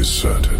is certain.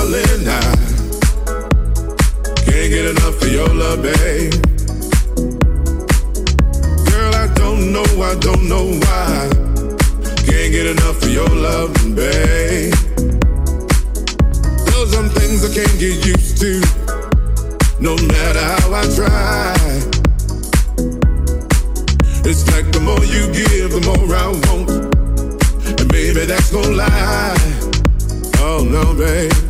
Darling, I can't get enough of your love, babe. Girl, I don't know, I don't know why. Can't get enough of your love, babe. There's some things I can't get used to, no matter how I try. It's like the more you give, the more I want. And baby, that's no lie. Oh no, babe.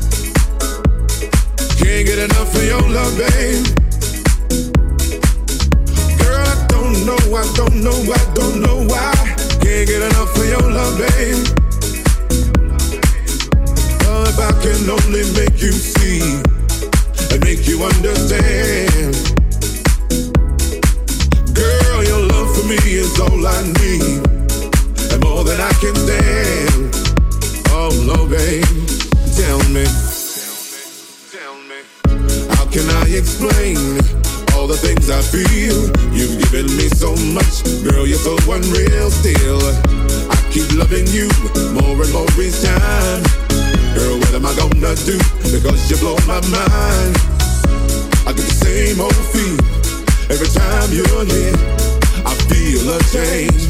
can't get enough of your love, babe. Girl, I don't know, I don't know, I don't know why. Can't get enough of your love, babe. Oh, if I can only make you see and make you understand. Girl, your love for me is all I need and more than I can stand. Oh no, babe, tell me, can I explain all the things I feel? You've given me so much, girl, you're so unreal. Still, I keep loving you more and more each time. Girl, what am I gonna do? Because you blow my mind. I get the same old feel every time you're here. I feel a change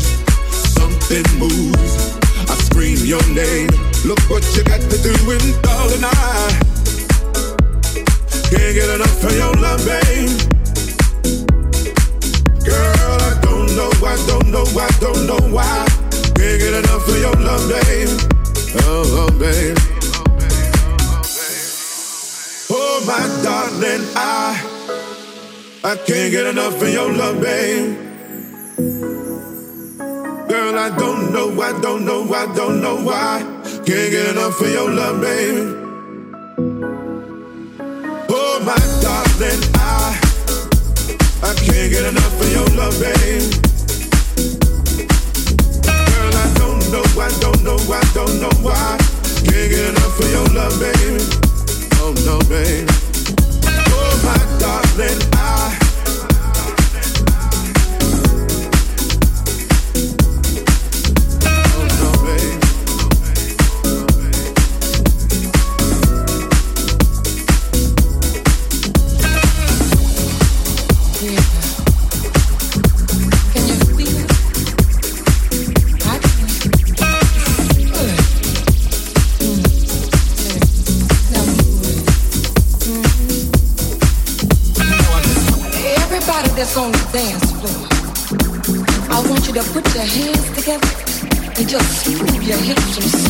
something moves. I scream your name. Look what you got to do, and darling, I can't get enough of your love, babe. Girl, I don't know, I don't know, I don't know why. Can't get enough of your love, babe. Oh, oh babe. Oh, my darling, I I can't get enough of your love, babe. Girl, I don't know, I don't know, I don't know why. Can't get enough of your love, baby. My darling, I, I can't get enough of your love. Girl, I don't know, don't know, don't know why. Can't get enough of your love. Oh, no. Oh, my darling, I. just move your hips from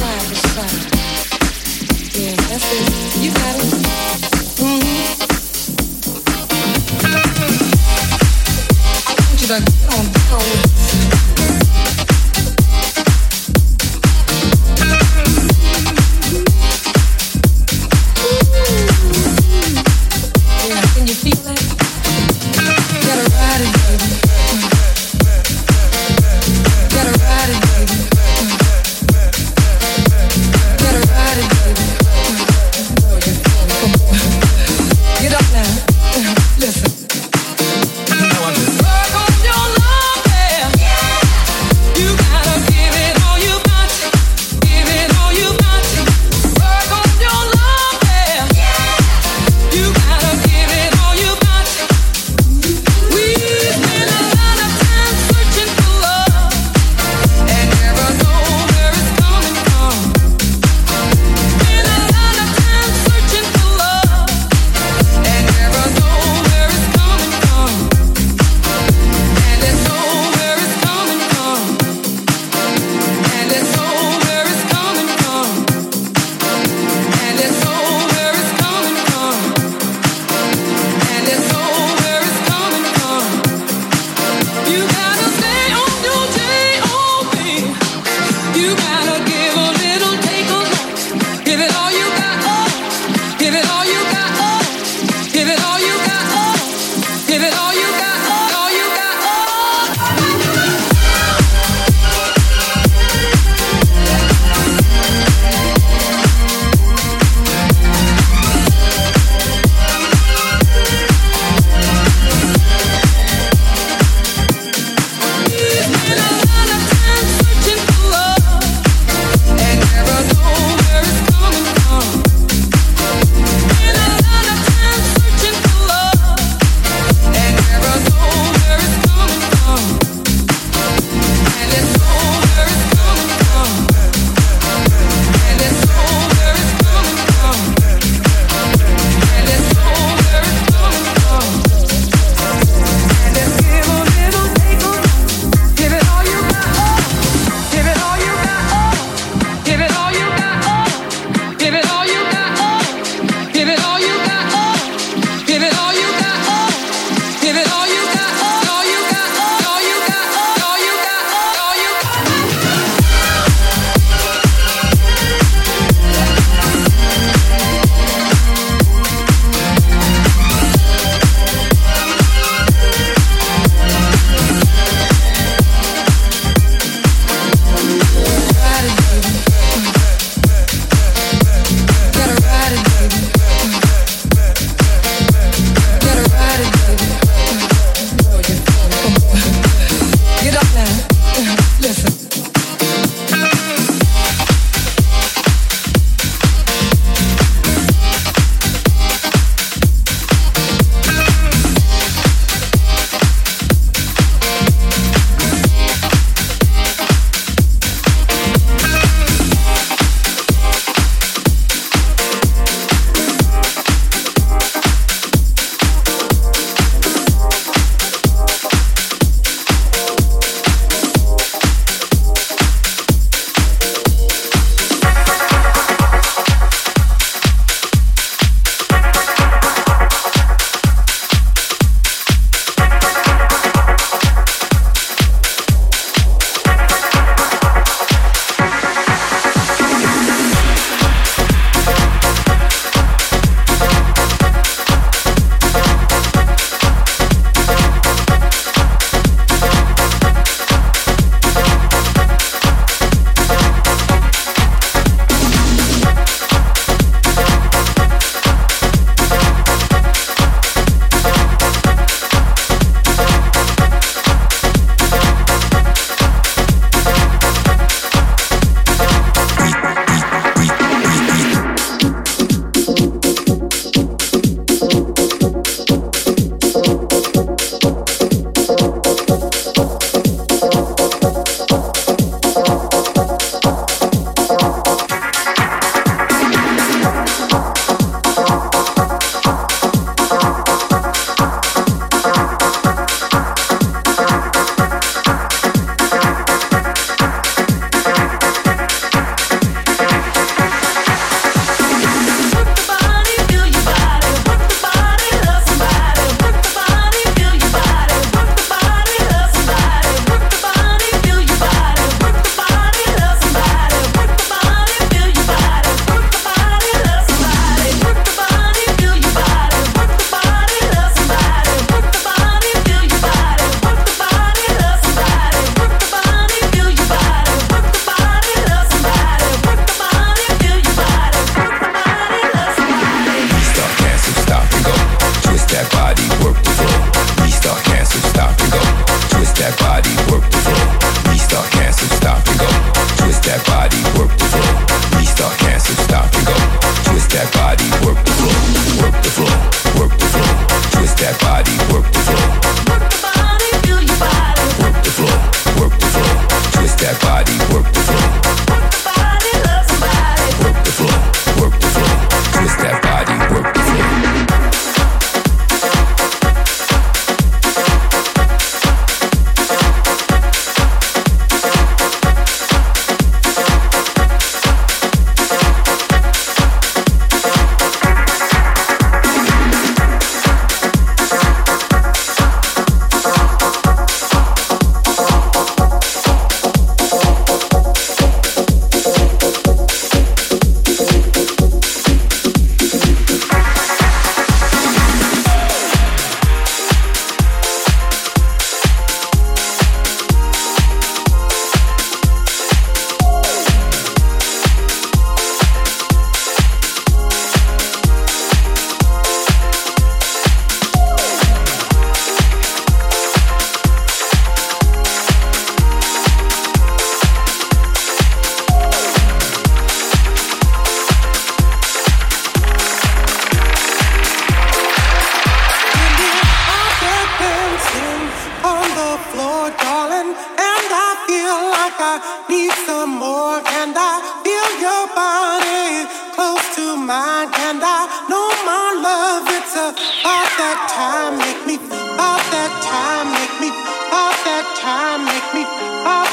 make me up.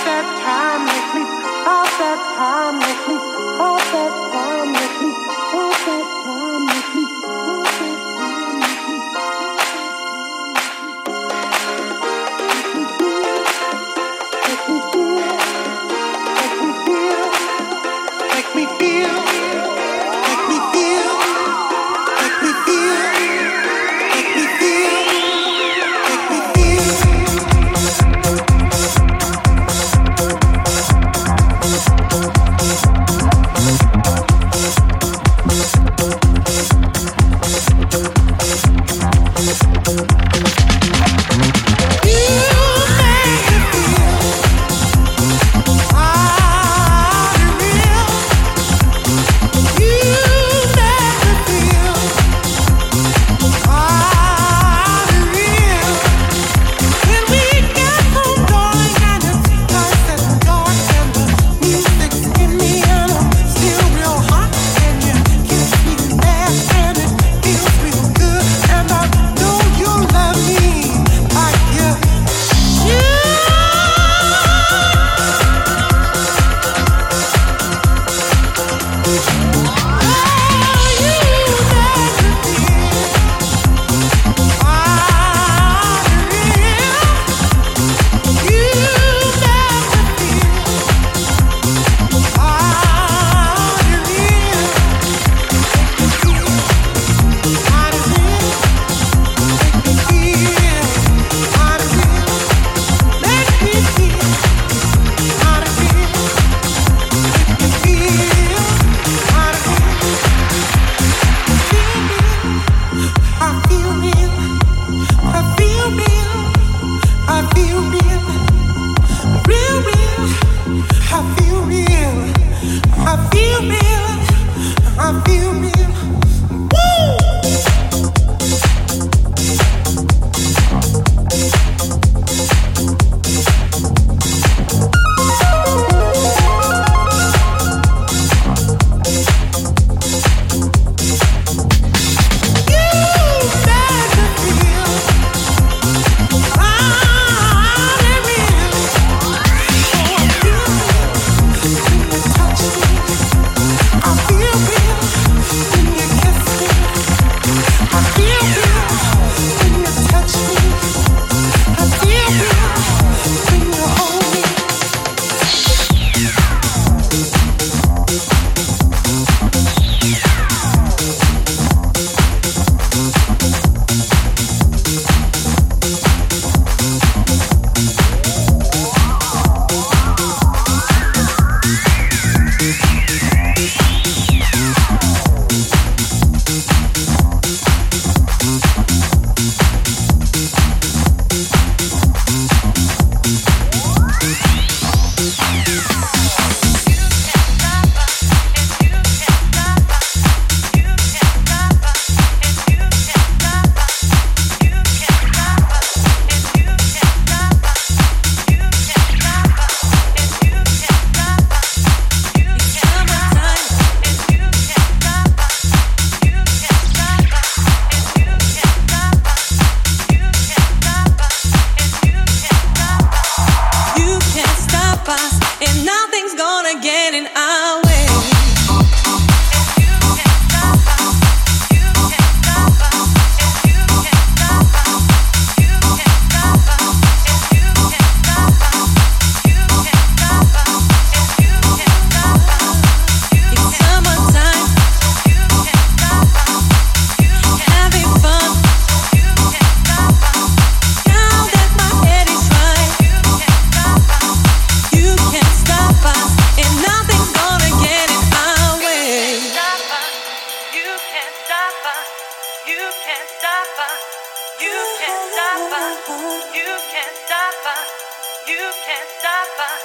can't stop us.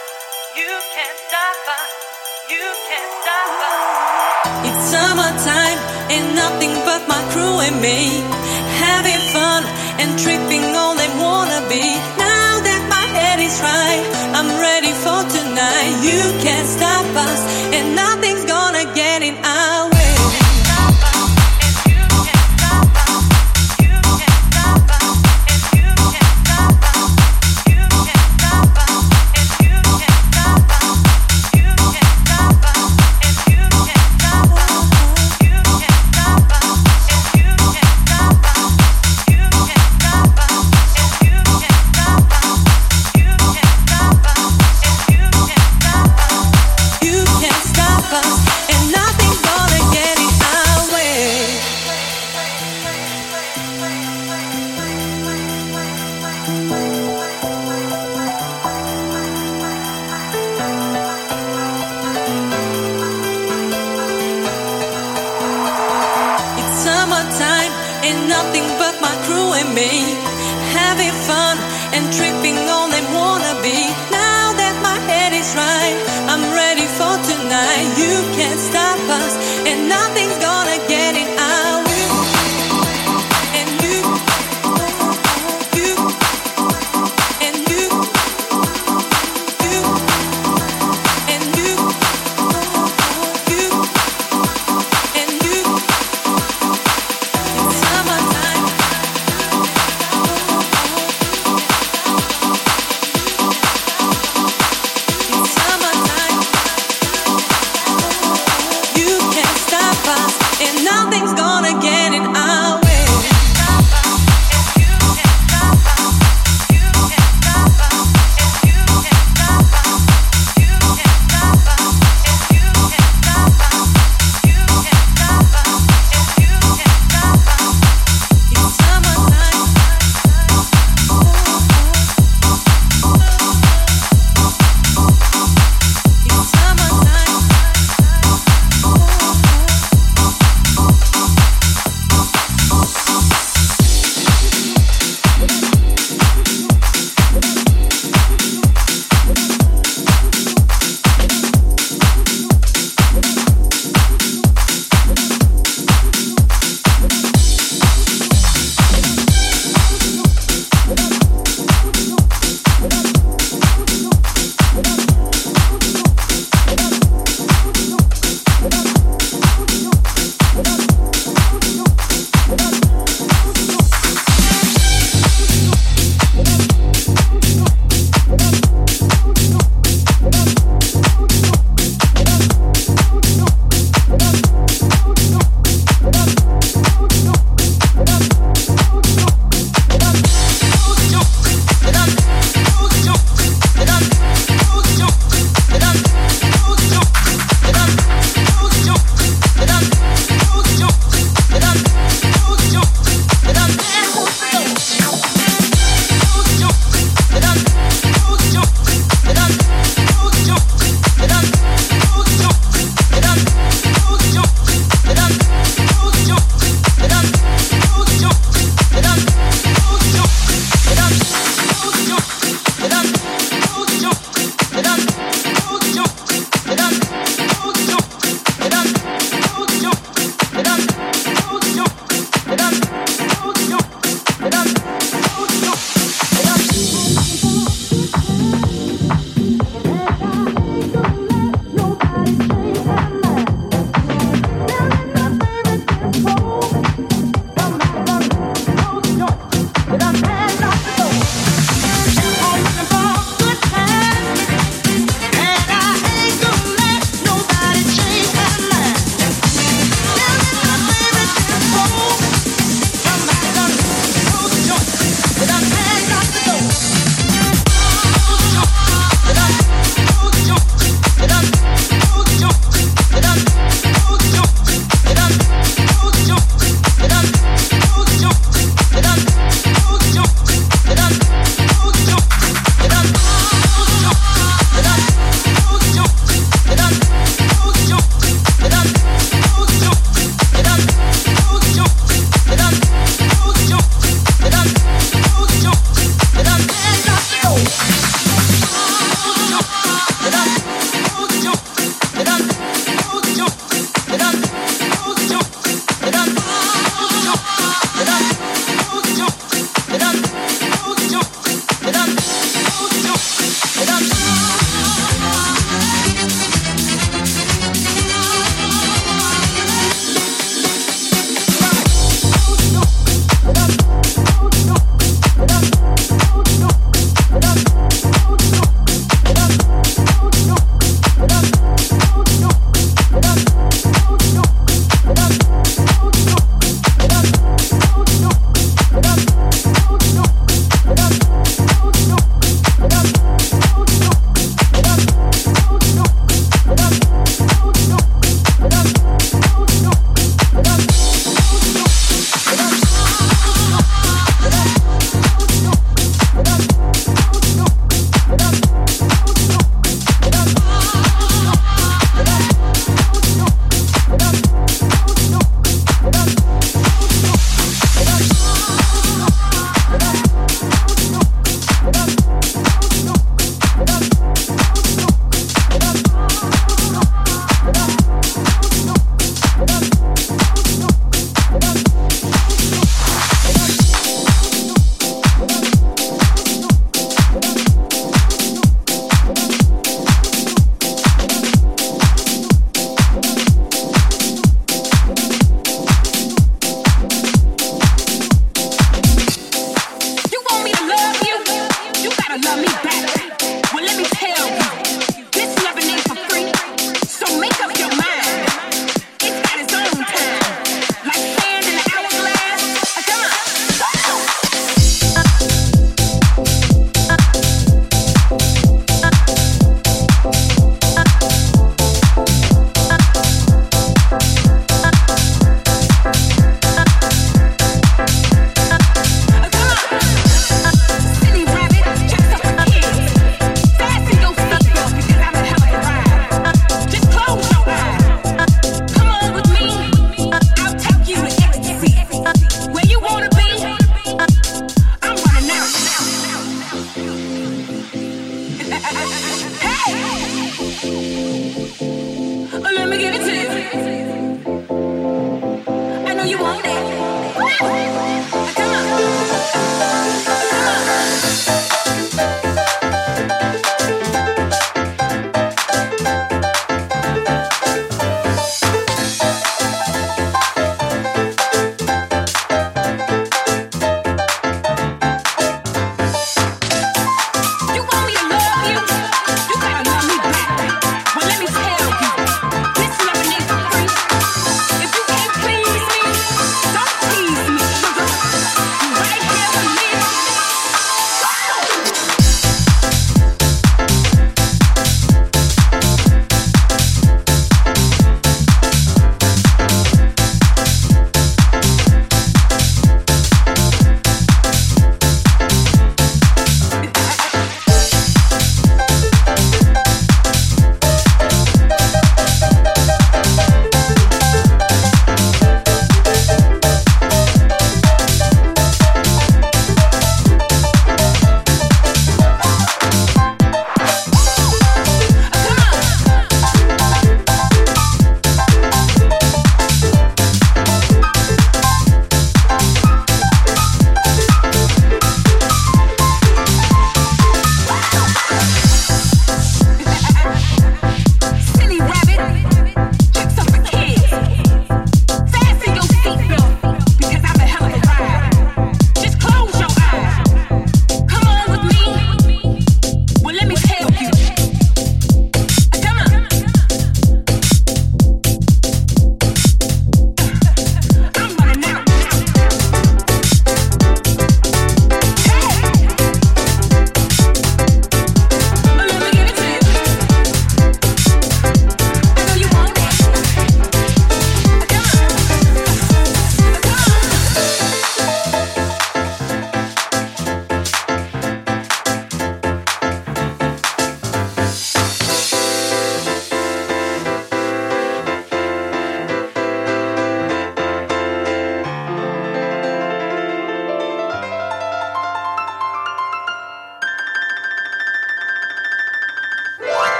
You can't stop us. You can't stop us. It's summertime and nothing but my crew and me having fun and tripping on.